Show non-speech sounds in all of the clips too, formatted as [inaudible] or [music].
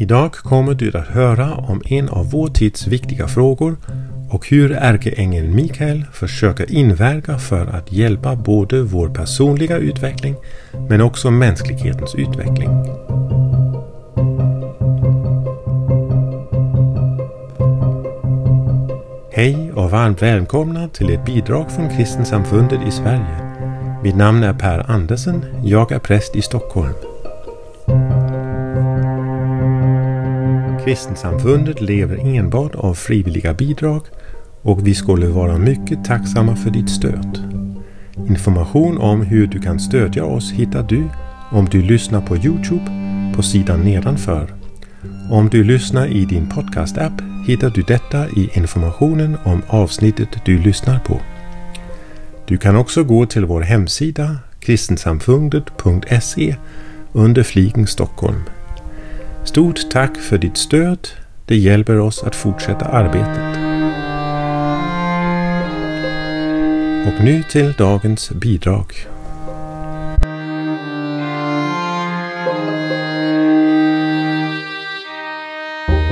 Idag kommer du att höra om en av vår tids viktiga frågor och hur ärkeängeln Mikael försöker inverka för att hjälpa både vår personliga utveckling men också mänsklighetens utveckling. Hej och varmt välkomna till ett bidrag från Kristensamfundet i Sverige. Mitt namn är Per Andersen. Jag är präst i Stockholm. Kristensamfundet lever enbart av frivilliga bidrag och vi skulle vara mycket tacksamma för ditt stöd. Information om hur du kan stödja oss hittar du om du lyssnar på Youtube på sidan nedanför. Om du lyssnar i din podcast-app hittar du detta i informationen om avsnittet du lyssnar på. Du kan också gå till vår hemsida kristensamfundet.se under fliken Stockholm. Stort tack för ditt stöd. Det hjälper oss att fortsätta arbetet. Och nu till dagens bidrag.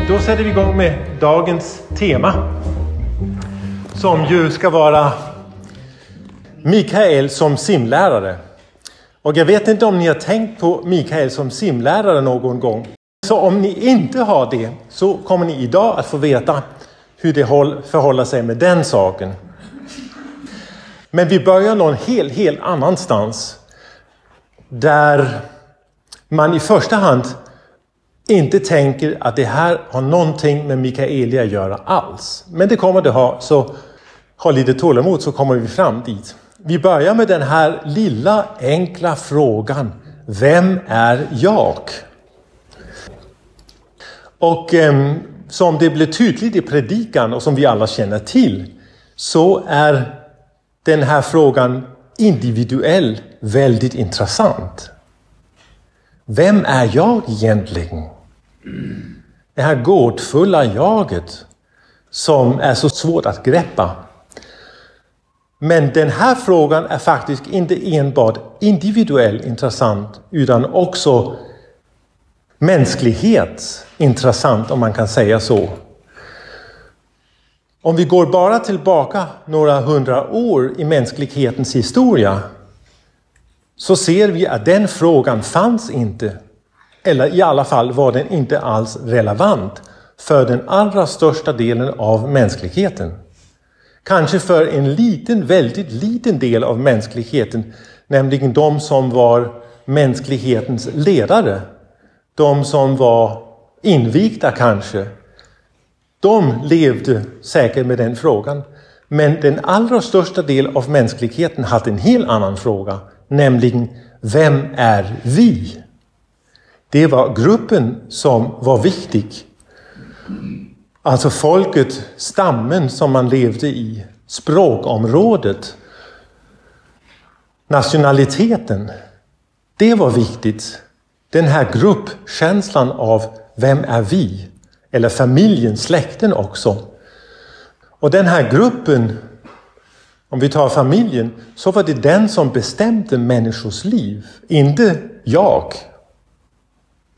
Då sätter vi igång med dagens tema. Som ju ska vara Mikael som simlärare. Och jag vet inte om ni har tänkt på Mikael som simlärare någon gång. Så om ni inte har det så kommer ni idag att få veta hur det förhåller sig med den saken. Men vi börjar någon helt, helt annanstans. Där man i första hand inte tänker att det här har någonting med Mikaelia att göra alls. Men det kommer det ha, så ha lite tålamod så kommer vi fram dit. Vi börjar med den här lilla enkla frågan. Vem är jag? Och eh, som det blir tydligt i predikan och som vi alla känner till så är den här frågan individuell väldigt intressant. Vem är jag egentligen? Det här gåtfulla jaget som är så svårt att greppa. Men den här frågan är faktiskt inte enbart individuellt intressant utan också mänsklighet intressant om man kan säga så. Om vi går bara tillbaka några hundra år i mänsklighetens historia så ser vi att den frågan fanns inte. Eller i alla fall var den inte alls relevant för den allra största delen av mänskligheten. Kanske för en liten, väldigt liten del av mänskligheten, nämligen de som var mänsklighetens ledare. De som var invigda kanske. De levde säkert med den frågan. Men den allra största delen av mänskligheten hade en helt annan fråga, nämligen Vem är vi? Det var gruppen som var viktig. Alltså folket, stammen som man levde i, språkområdet, nationaliteten. Det var viktigt. Den här gruppkänslan av vem är vi? Eller familjen, släkten också. Och den här gruppen, om vi tar familjen, så var det den som bestämde människors liv. Inte jag.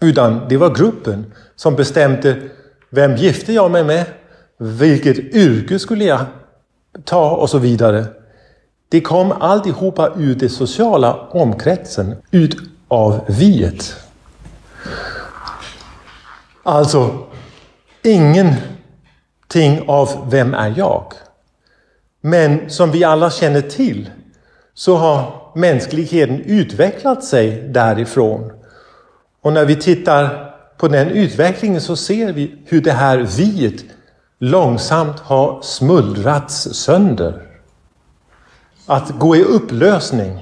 Utan det var gruppen som bestämde vem gifte jag mig med? Vilket yrke skulle jag ta och så vidare. Det kom alltihopa ur den sociala omkretsen, ut av viet. Alltså, ingenting av vem är jag? Men som vi alla känner till så har mänskligheten utvecklat sig därifrån. Och när vi tittar på den utvecklingen så ser vi hur det här viet långsamt har smullrats sönder. Att gå i upplösning.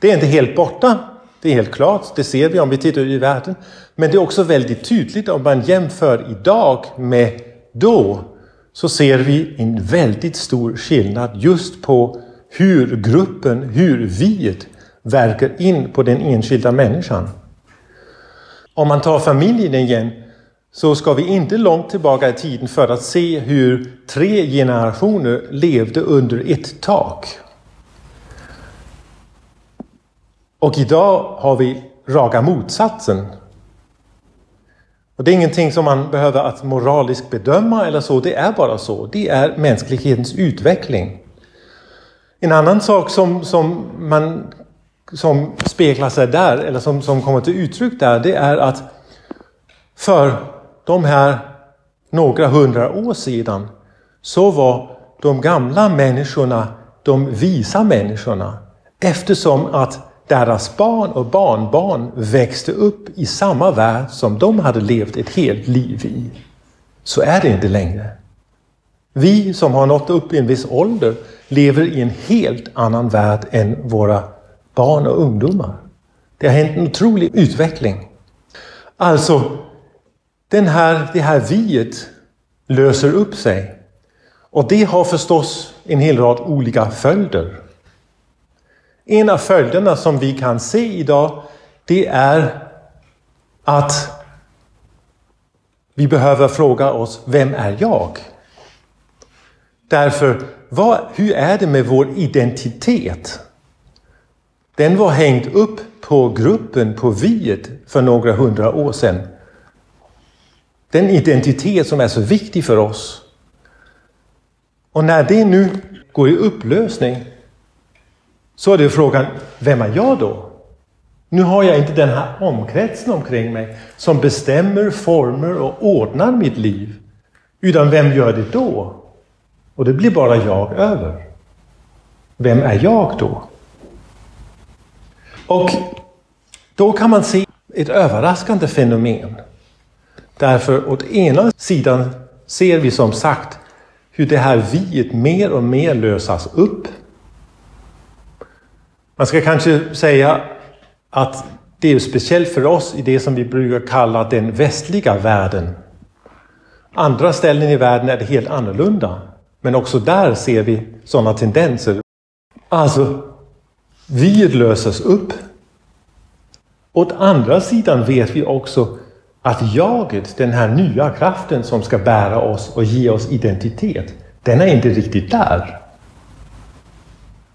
Det är inte helt borta, det är helt klart, det ser vi om vi tittar ut i världen. Men det är också väldigt tydligt om man jämför idag med då. Så ser vi en väldigt stor skillnad just på hur gruppen, hur viet verkar in på den enskilda människan. Om man tar familjen igen så ska vi inte långt tillbaka i tiden för att se hur tre generationer levde under ett tak. Och idag har vi raka motsatsen. Och det är ingenting som man behöver att moraliskt bedöma eller så, det är bara så. Det är mänsklighetens utveckling. En annan sak som, som, man, som speglar sig där, eller som, som kommer till uttryck där, det är att för de här några hundra år sedan så var de gamla människorna de visa människorna eftersom att deras barn och barnbarn växte upp i samma värld som de hade levt ett helt liv i. Så är det inte längre. Vi som har nått upp i en viss ålder lever i en helt annan värld än våra barn och ungdomar. Det har hänt en otrolig utveckling. Alltså, den här, det här viet löser upp sig. Och det har förstås en hel rad olika följder. En av följderna som vi kan se idag, det är att vi behöver fråga oss, vem är jag? Därför, vad, hur är det med vår identitet? Den var hängt upp på gruppen, på viet, för några hundra år sedan. Den identitet som är så viktig för oss. Och när det nu går i upplösning så är det frågan, vem är jag då? Nu har jag inte den här omkretsen omkring mig som bestämmer, former och ordnar mitt liv. Utan vem gör det då? Och det blir bara jag över. Vem är jag då? Och då kan man se ett överraskande fenomen. Därför åt ena sidan ser vi som sagt hur det här viet mer och mer lösas upp. Man ska kanske säga att det är speciellt för oss i det som vi brukar kalla den västliga världen. Andra ställen i världen är det helt annorlunda. Men också där ser vi sådana tendenser. Alltså, vi löses upp. Åt andra sidan vet vi också att jaget, den här nya kraften som ska bära oss och ge oss identitet, den är inte riktigt där.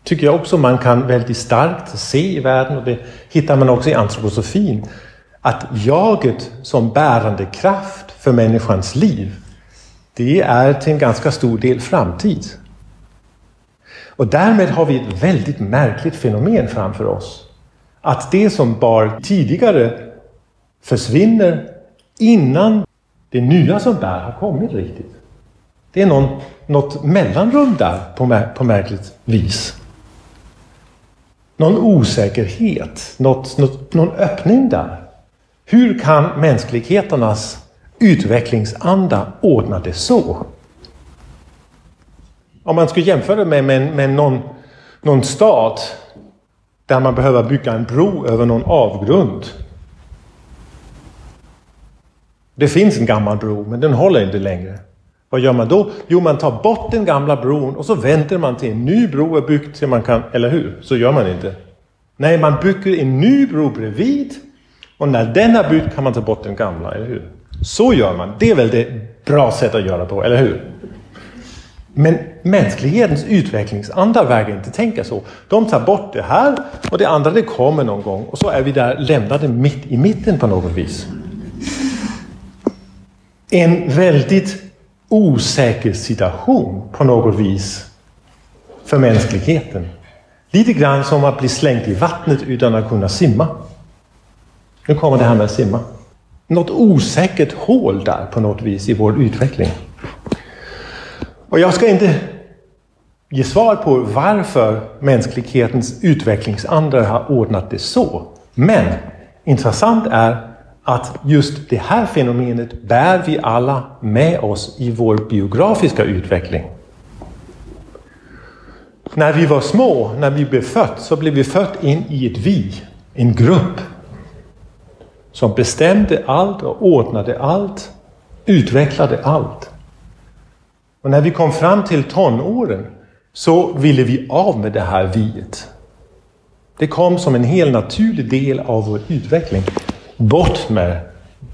Tycker jag också man kan väldigt starkt se i världen och det hittar man också i antroposofin. Att jaget som bärande kraft för människans liv, det är till en ganska stor del framtid. Och därmed har vi ett väldigt märkligt fenomen framför oss. Att det som bar tidigare försvinner innan det nya som bär har kommit riktigt. Det är någon, något mellanrum där på, på märkligt vis. Någon osäkerhet, något, något, någon öppning där. Hur kan mänskligheternas utvecklingsanda ordna det så? Om man skulle jämföra med, med, med någon, någon stad där man behöver bygga en bro över någon avgrund det finns en gammal bro, men den håller inte längre. Vad gör man då? Jo, man tar bort den gamla bron och så väntar man till en ny bro är byggd så man kan, eller hur? Så gör man inte. Nej, man bygger en ny bro bredvid och när den är byggd kan man ta bort den gamla, eller hur? Så gör man. Det är väl det bra sätt att göra på, eller hur? Men mänsklighetens utvecklingsanda vägrar inte tänka så. De tar bort det här och det andra det kommer någon gång och så är vi där lämnade mitt i mitten på något vis en väldigt osäker situation på något vis för mänskligheten. Lite grann som att bli slängd i vattnet utan att kunna simma. Nu kommer det här med att simma. Något osäkert hål där på något vis i vår utveckling. Och jag ska inte ge svar på varför mänsklighetens utvecklingsandar har ordnat det så. Men intressant är att just det här fenomenet bär vi alla med oss i vår biografiska utveckling. När vi var små, när vi blev fött, så blev vi fött in i ett vi, en grupp som bestämde allt och ordnade allt, utvecklade allt. Och när vi kom fram till tonåren så ville vi av med det här viet. Det kom som en helt naturlig del av vår utveckling. Bort med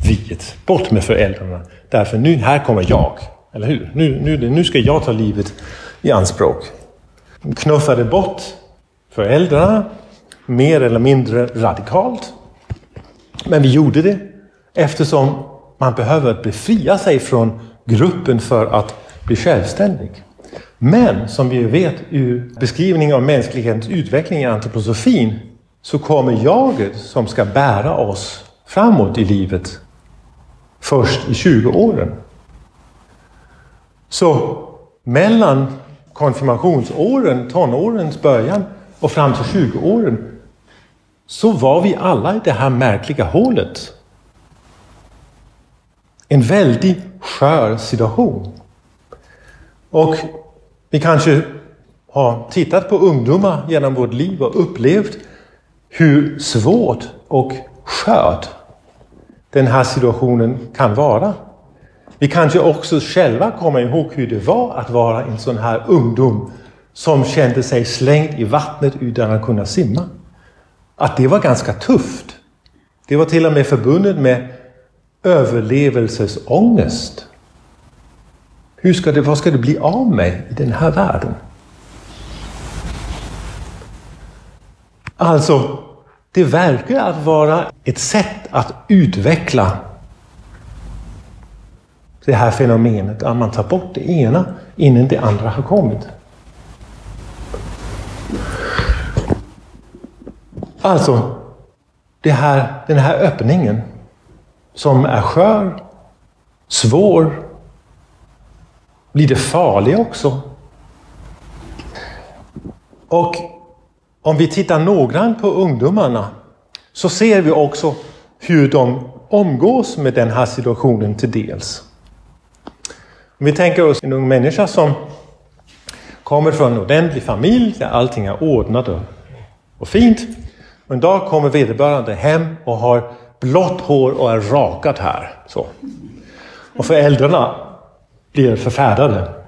viet, bort med föräldrarna. Därför nu, här kommer jag. Eller hur? Nu, nu, nu ska jag ta livet i anspråk. Knuffade bort föräldrarna, mer eller mindre radikalt. Men vi gjorde det eftersom man behöver befria sig från gruppen för att bli självständig. Men som vi vet ur beskrivningen av mänsklighetens utveckling i antroposofin så kommer jaget som ska bära oss framåt i livet först i 20-åren. Så mellan konfirmationsåren, tonårens början och fram till 20-åren så var vi alla i det här märkliga hålet. En väldigt skör situation. Och vi kanske har tittat på ungdomar genom vårt liv och upplevt hur svårt och skört den här situationen kan vara. Vi kanske också själva kommer ihåg hur det var att vara en sån här ungdom som kände sig slängd i vattnet utan att kunna simma. Att det var ganska tufft. Det var till och med förbundet med överlevelsesångest. Hur ska det, vad ska det bli av mig i den här världen? Alltså, det verkar att vara ett sätt att utveckla det här fenomenet att man tar bort det ena innan det andra har kommit. Alltså, det här, den här öppningen som är skör, svår, blir det farlig också. Och om vi tittar noggrant på ungdomarna så ser vi också hur de omgås med den här situationen till dels. Om vi tänker oss en ung människa som kommer från en ordentlig familj där allting är ordnat och fint. En dag kommer vederbörande hem och har blått hår och är rakat här. Så. Och föräldrarna blir förfärade.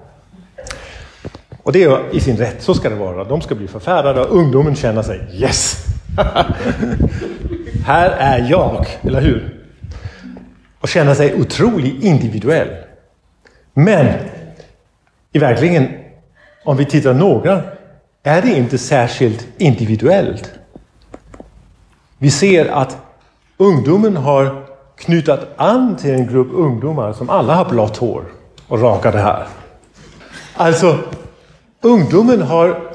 Och det är i sin rätt, så ska det vara. De ska bli förfärade och ungdomen känner sig Yes! [laughs] här är jag, eller hur? Och känna sig otroligt individuell. Men i verkligheten, om vi tittar några, är det inte särskilt individuellt. Vi ser att ungdomen har knutit an till en grupp ungdomar som alla har blått hår och rakade här. Alltså, ungdomen har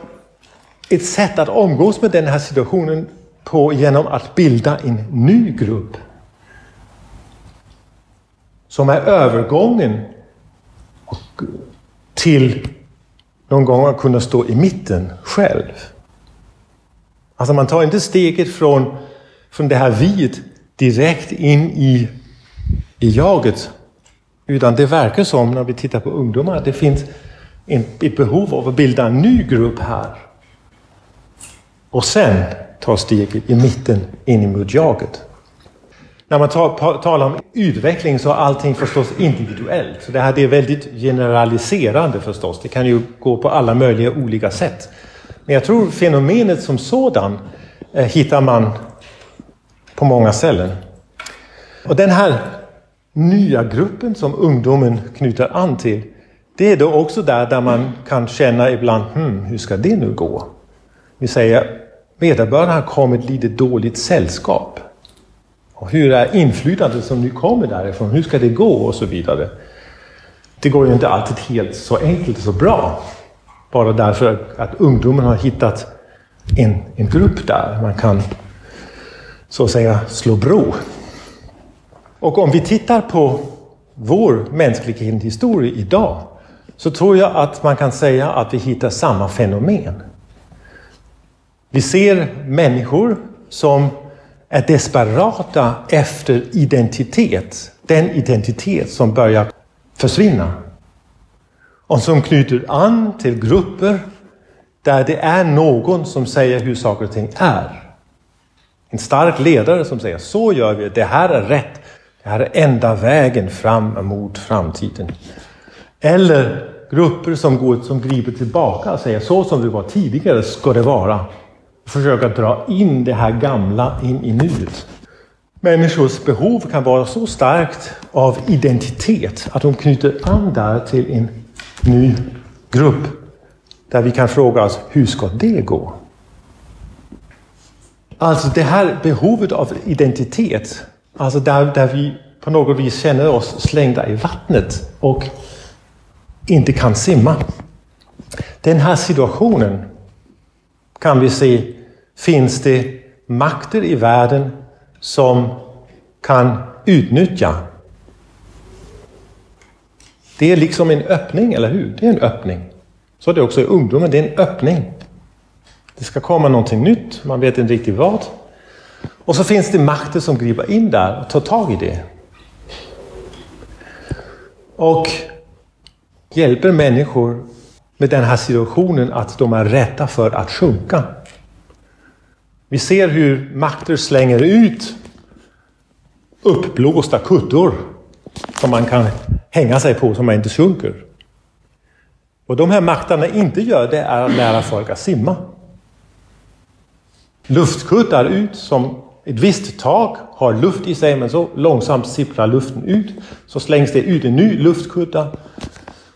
ett sätt att umgås med den här situationen på genom att bilda en ny grupp. Som är övergången till någon gång att kunna stå i mitten själv. Alltså man tar inte steget från, från det här viet direkt in i, i jaget. Utan det verkar som, när vi tittar på ungdomar, att det finns ett behov av att bilda en ny grupp här. Och sen ta steget i mitten in mot jaget. När man talar om utveckling så är allting förstås individuellt. Så det här är väldigt generaliserande förstås. Det kan ju gå på alla möjliga olika sätt. Men jag tror fenomenet som sådan eh, hittar man på många ställen. Och den här nya gruppen som ungdomen knyter an till, det är då också där, där man kan känna ibland, hmm, hur ska det nu gå? Vi säger, vederbörande har kommit lite dåligt sällskap. Och hur är inflytandet som nu kommer därifrån? Hur ska det gå? Och så vidare. Det går ju inte alltid helt så enkelt och så bra. Bara därför att ungdomen har hittat en, en grupp där man kan så att säga slå bro. Och om vi tittar på vår mänsklighetshistoria idag så tror jag att man kan säga att vi hittar samma fenomen. Vi ser människor som är desperata efter identitet. Den identitet som börjar försvinna. Och som knyter an till grupper där det är någon som säger hur saker och ting är. En stark ledare som säger så gör vi, det här är rätt. Det här är enda vägen fram mot framtiden. Eller grupper som, går, som griper tillbaka och säger så som det var tidigare ska det vara försöka dra in det här gamla in i nuet. Människors behov kan vara så starkt av identitet att de knyter an där till en ny grupp. Där vi kan fråga oss, hur ska det gå? Alltså det här behovet av identitet, alltså där, där vi på något vis känner oss slängda i vattnet och inte kan simma. Den här situationen kan vi se, finns det makter i världen som kan utnyttja. Det är liksom en öppning, eller hur? Det är en öppning. Så är det också i ungdomen, det är en öppning. Det ska komma någonting nytt, man vet inte riktigt vad. Och så finns det makter som griper in där och tar tag i det. Och hjälper människor med den här situationen att de är rädda för att sjunka. Vi ser hur makter slänger ut uppblåsta kuddor som man kan hänga sig på så man inte sjunker. Vad de här makterna inte gör det är att lära folk att simma. Luftkuddar ut som ett visst tak har luft i sig men så långsamt sipprar luften ut. Så slängs det ut en ny luftkudda.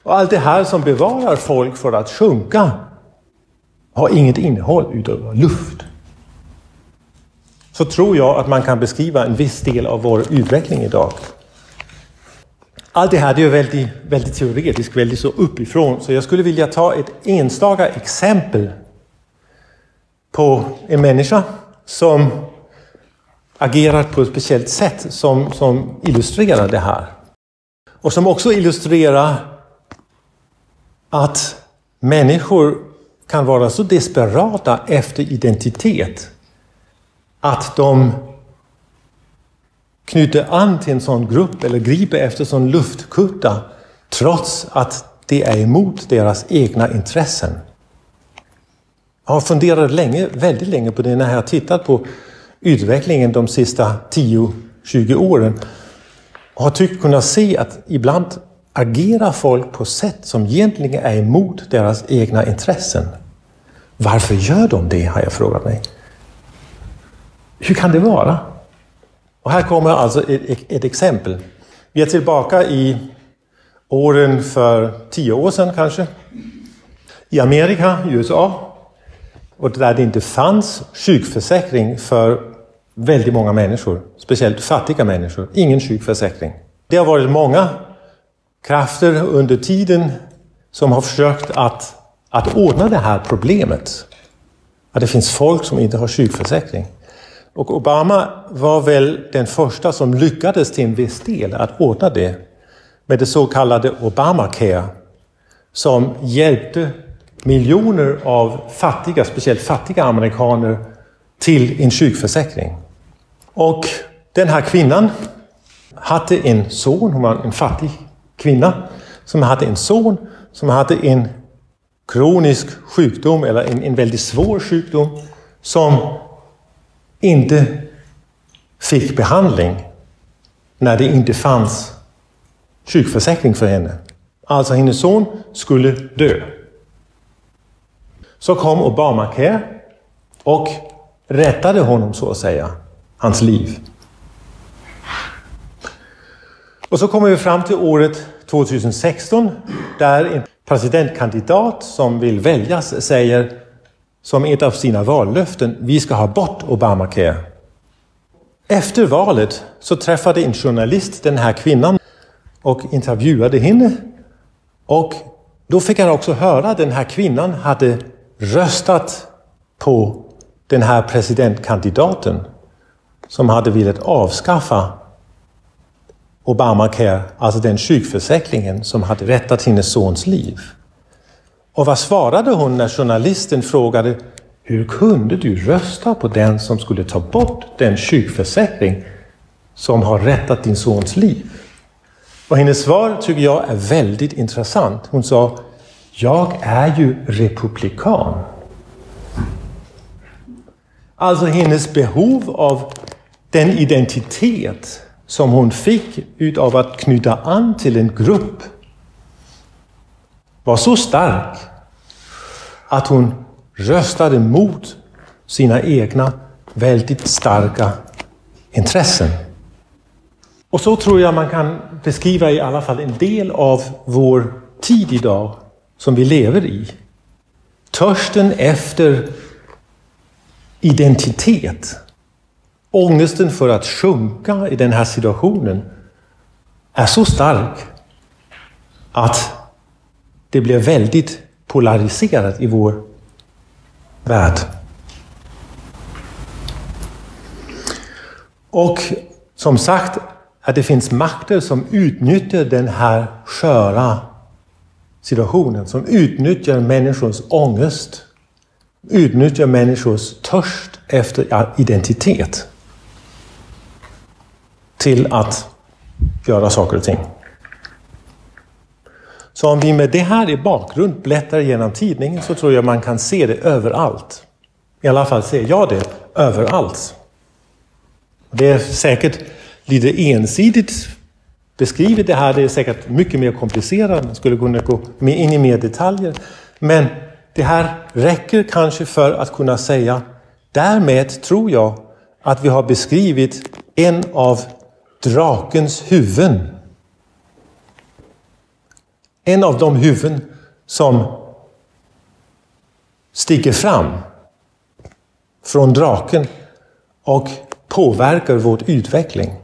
Och allt det här som bevarar folk för att sjunka har inget innehåll utöver luft. Så tror jag att man kan beskriva en viss del av vår utveckling idag. Allt det här det är väldigt, väldigt teoretiskt, väldigt så uppifrån. Så jag skulle vilja ta ett enstaka exempel på en människa som agerar på ett speciellt sätt som, som illustrerar det här. Och som också illustrerar att människor kan vara så desperata efter identitet att de knyter an till en sån grupp eller griper efter en sån luftkutta trots att det är emot deras egna intressen. Jag har funderat länge, väldigt länge på det när jag har tittat på utvecklingen de sista 10-20 åren. Och har tyckt kunna se att ibland agerar folk på sätt som egentligen är emot deras egna intressen. Varför gör de det, har jag frågat mig. Hur kan det vara? Och här kommer alltså ett, ett exempel. Vi är tillbaka i åren för tio år sedan kanske. I Amerika, i USA, och där det inte fanns sjukförsäkring för väldigt många människor, speciellt fattiga människor. Ingen sjukförsäkring. Det har varit många krafter under tiden som har försökt att, att ordna det här problemet. Att det finns folk som inte har sjukförsäkring. Och Obama var väl den första som lyckades till en viss del att ordna det med det så kallade Obamacare som hjälpte miljoner av fattiga, speciellt fattiga amerikaner till en sjukförsäkring. Och den här kvinnan hade en son, hon var en fattig kvinna, som hade en son som hade en kronisk sjukdom eller en, en väldigt svår sjukdom som inte fick behandling när det inte fanns sjukförsäkring för henne. Alltså hennes son skulle dö. Så kom Obamacare och rättade honom så att säga, hans liv. Och så kommer vi fram till året 2016 där en presidentkandidat som vill väljas säger som ett av sina vallöften, vi ska ha bort Obamacare. Efter valet så träffade en journalist den här kvinnan och intervjuade henne. Och då fick han också höra att den här kvinnan hade röstat på den här presidentkandidaten som hade velat avskaffa Obamacare, alltså den sjukförsäkringen som hade rättat hennes sons liv. Och vad svarade hon när journalisten frågade hur kunde du rösta på den som skulle ta bort den sjukförsäkring som har rättat din sons liv? Och hennes svar tycker jag är väldigt intressant. Hon sa Jag är ju republikan. Alltså hennes behov av den identitet som hon fick utav att knyta an till en grupp var så stark att hon röstade mot sina egna väldigt starka intressen. Och så tror jag man kan beskriva i alla fall en del av vår tid idag som vi lever i. Törsten efter identitet. Ångesten för att sjunka i den här situationen är så stark att det blir väldigt polariserat i vår värld. Och som sagt, att det finns makter som utnyttjar den här sköra situationen, som utnyttjar människors ångest, utnyttjar människors törst efter identitet till att göra saker och ting. Så om vi med det här i bakgrund bläddrar genom tidningen så tror jag man kan se det överallt. I alla fall ser jag det överallt. Det är säkert lite ensidigt beskrivet det här. Det är säkert mycket mer komplicerat. Man skulle kunna gå in i mer detaljer. Men det här räcker kanske för att kunna säga därmed tror jag att vi har beskrivit en av drakens huvuden. En av de huvuden som sticker fram från draken och påverkar vår utveckling.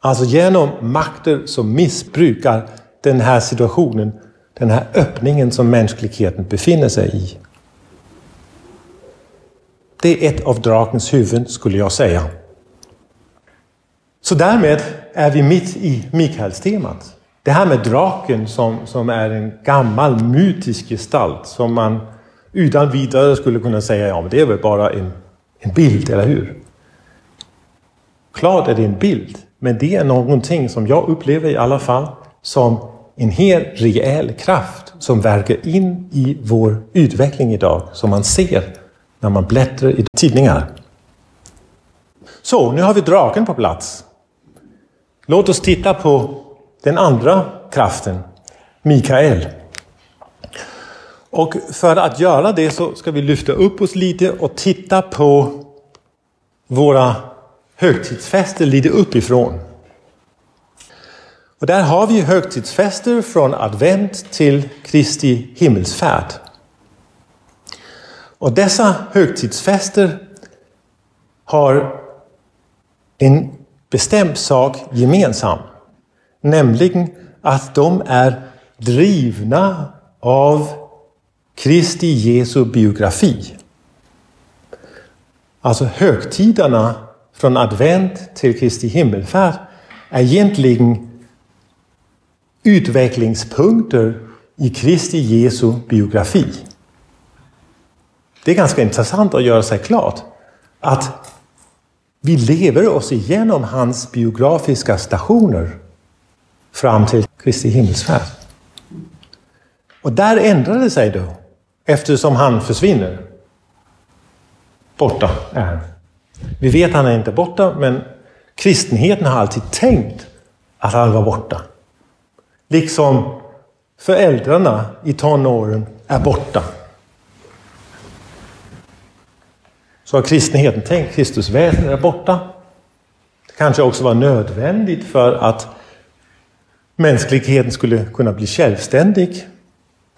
Alltså genom makter som missbrukar den här situationen, den här öppningen som mänskligheten befinner sig i. Det är ett av drakens huvuden, skulle jag säga. Så därmed är vi mitt i Mikaels-temat. Det här med draken som, som är en gammal mytisk gestalt som man utan vidare skulle kunna säga, ja men det är väl bara en, en bild, eller hur? Klart är det en bild, men det är någonting som jag upplever i alla fall som en helt rejäl kraft som verkar in i vår utveckling idag, som man ser när man bläddrar i tidningar. Så, nu har vi draken på plats. Låt oss titta på den andra kraften, Mikael. Och för att göra det så ska vi lyfta upp oss lite och titta på våra högtidsfester lite uppifrån. Och där har vi högtidsfester från advent till Kristi himmelsfärd. Och dessa högtidsfester har en bestämd sak gemensam. Nämligen att de är drivna av Kristi Jesu biografi. Alltså högtiderna från advent till Kristi himmelfärd är egentligen utvecklingspunkter i Kristi Jesu biografi. Det är ganska intressant att göra sig klart att vi lever oss igenom hans biografiska stationer fram till Kristi himmelsfärd. Och där ändrar det sig då, eftersom han försvinner. Borta är han. Vi vet att han är inte borta, men kristenheten har alltid tänkt att han var borta. Liksom föräldrarna i tonåren är borta. Så har kristenheten tänkt Kristusväsendet är borta. Det kanske också var nödvändigt för att mänskligheten skulle kunna bli självständig.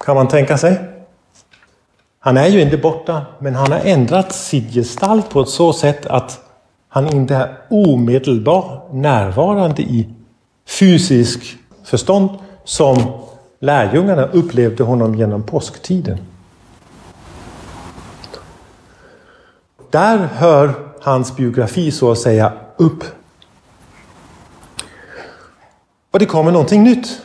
Kan man tänka sig. Han är ju inte borta, men han har ändrat sin gestalt på ett så sätt att han inte är omedelbart närvarande i fysisk förstånd som lärjungarna upplevde honom genom påsktiden. Där hör hans biografi så att säga upp. Och det kommer någonting nytt.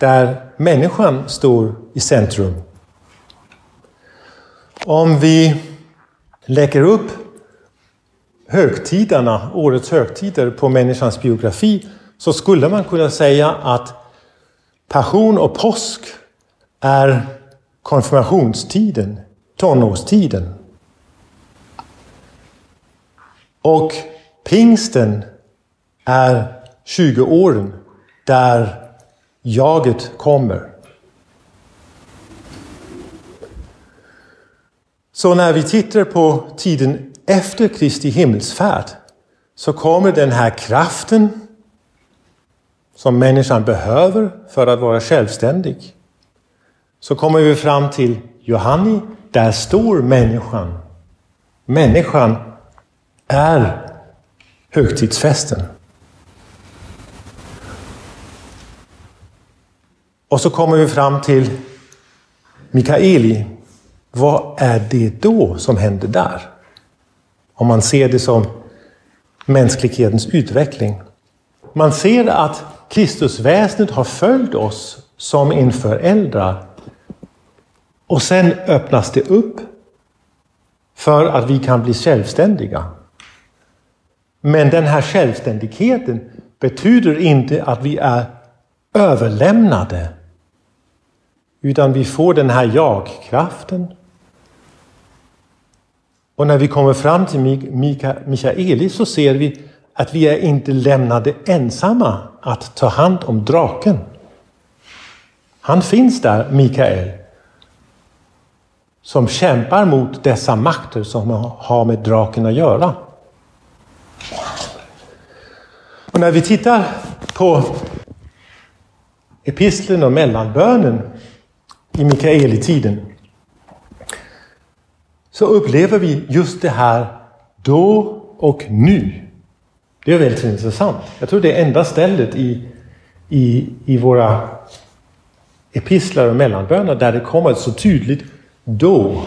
Där människan står i centrum. Om vi lägger upp högtiderna, årets högtider på människans biografi så skulle man kunna säga att passion och påsk är konfirmationstiden, tonårstiden. Och pingsten är 20 åren där jaget kommer. Så när vi tittar på tiden efter Kristi himmelsfärd så kommer den här kraften som människan behöver för att vara självständig. Så kommer vi fram till Johanni, där står människan. Människan är högtidsfesten. Och så kommer vi fram till Mikaeli. Vad är det då som händer där? Om man ser det som mänsklighetens utveckling. Man ser att Kristusväsendet har följt oss som en föräldrar. Och sen öppnas det upp för att vi kan bli självständiga. Men den här självständigheten betyder inte att vi är överlämnade. Utan vi får den här jag-kraften. Och när vi kommer fram till Mika, Mikaeli så ser vi att vi är inte lämnade ensamma att ta hand om draken. Han finns där, Mikael, som kämpar mot dessa makter som har med draken att göra. Och när vi tittar på episteln och mellanbönen i Mikaelitiden så upplever vi just det här då och nu. Det är väldigt intressant. Jag tror det är enda stället i, i, i våra epistlar och mellanböner där det kommer så tydligt då.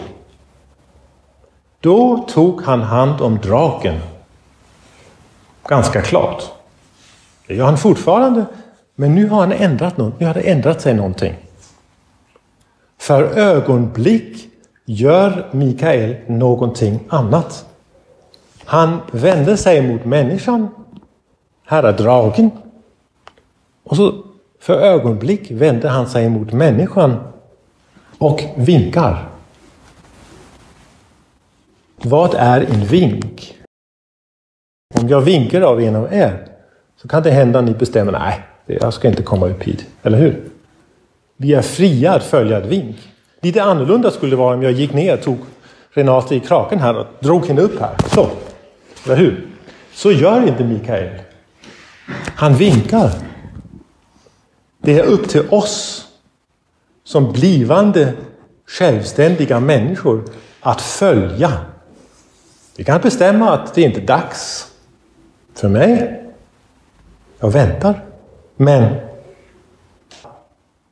Då tog han hand om draken. Ganska klart. Det gör han fortfarande, men nu har han ändrat något. Nu har det ändrat sig någonting. För ögonblick gör Mikael någonting annat. Han vänder sig mot människan. Här är dragen. Och så för ögonblick vänder han sig mot människan och vinkar. Vad är en vink? Om jag vinkar av en av er så kan det hända att ni bestämmer nej, jag ska inte komma upp hit. Eller hur? Vi är fria att följa ett vink. Lite annorlunda skulle det vara om jag gick ner och tog Renate i kraken här och drog henne upp här. Så. Eller hur? Så gör inte Mikael. Han vinkar. Det är upp till oss som blivande självständiga människor att följa. Vi kan bestämma att det inte är dags för mig. Jag väntar. Men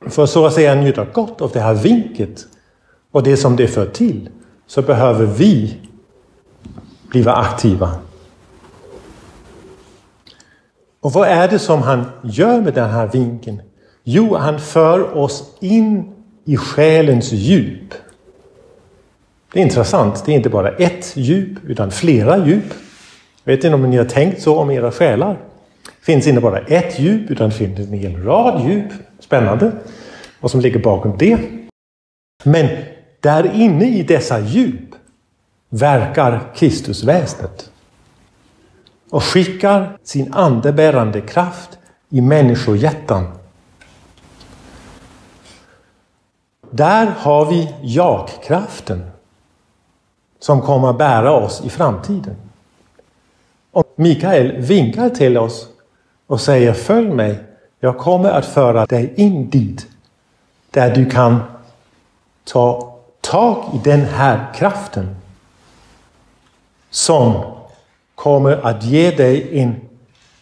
för så att säga njuta gott av det här vinket och det som det för till så behöver vi bli aktiva. Och vad är det som han gör med den här vinken? Jo, han för oss in i själens djup. Det är intressant. Det är inte bara ett djup, utan flera djup. Jag vet inte om ni har tänkt så om era själar. Det finns inte bara ett djup, utan det finns en hel rad djup. Spännande. Vad som ligger bakom det. Men där inne i dessa djup verkar Kristusväsendet och skickar sin andebärande kraft i människohjärtan. Där har vi jag-kraften som kommer att bära oss i framtiden. Och Mikael vinkar till oss och säger följ mig. Jag kommer att föra dig in dit där du kan ta tag i den här kraften som kommer att ge dig en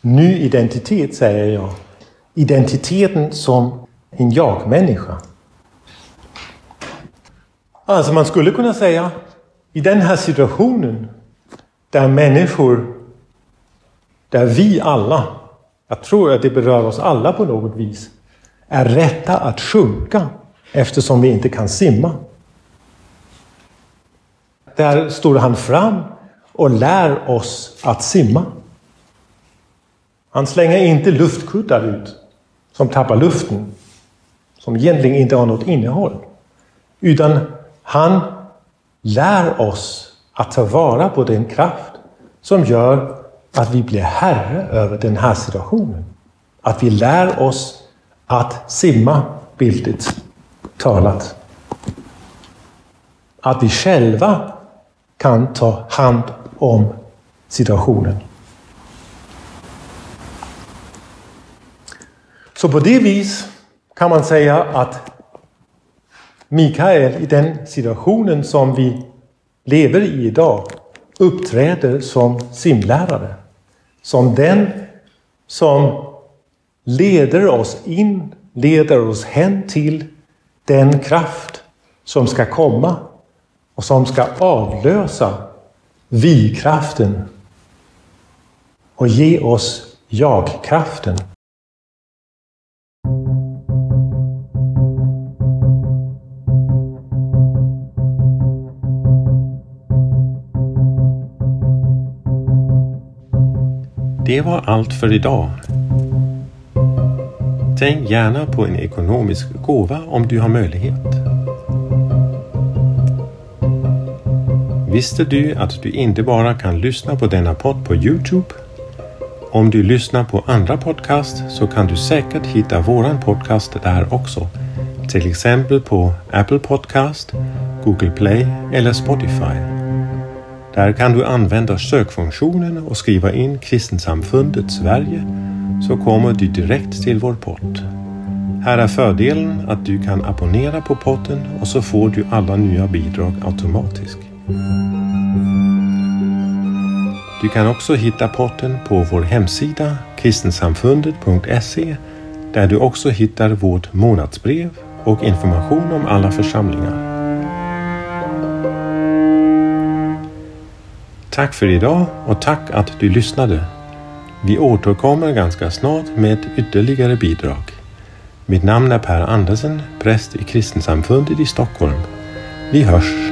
ny identitet, säger jag. Identiteten som en jag-människa. Alltså man skulle kunna säga, i den här situationen där människor, där vi alla, jag tror att det berör oss alla på något vis, är rätta att sjunka eftersom vi inte kan simma. Där står han fram och lär oss att simma. Han slänger inte luftkuddar ut som tappar luften, som egentligen inte har något innehåll. Utan han lär oss att ta vara på den kraft som gör att vi blir herre över den här situationen. Att vi lär oss att simma, bildligt talat. Att vi själva kan ta hand om situationen. Så på det vis kan man säga att Mikael i den situationen som vi lever i idag uppträder som simlärare. Som den som leder oss in leder oss hen till den kraft som ska komma och som ska avlösa vi-kraften och ge oss jag-kraften. Det var allt för idag. Tänk gärna på en ekonomisk gåva om du har möjlighet. Visste du att du inte bara kan lyssna på denna podd på Youtube? Om du lyssnar på andra podcast så kan du säkert hitta våran podcast där också. Till exempel på Apple Podcast, Google Play eller Spotify. Där kan du använda sökfunktionen och skriva in Kristensamfundet Sverige så kommer du direkt till vår podd. Här är fördelen att du kan abonnera på podden och så får du alla nya bidrag automatiskt. Du kan också hitta podden på vår hemsida kristensamfundet.se där du också hittar vårt månadsbrev och information om alla församlingar. Tack för idag och tack att du lyssnade. Vi återkommer ganska snart med ytterligare bidrag. Mitt namn är Per Andersen, präst i Kristensamfundet i Stockholm. Vi hörs!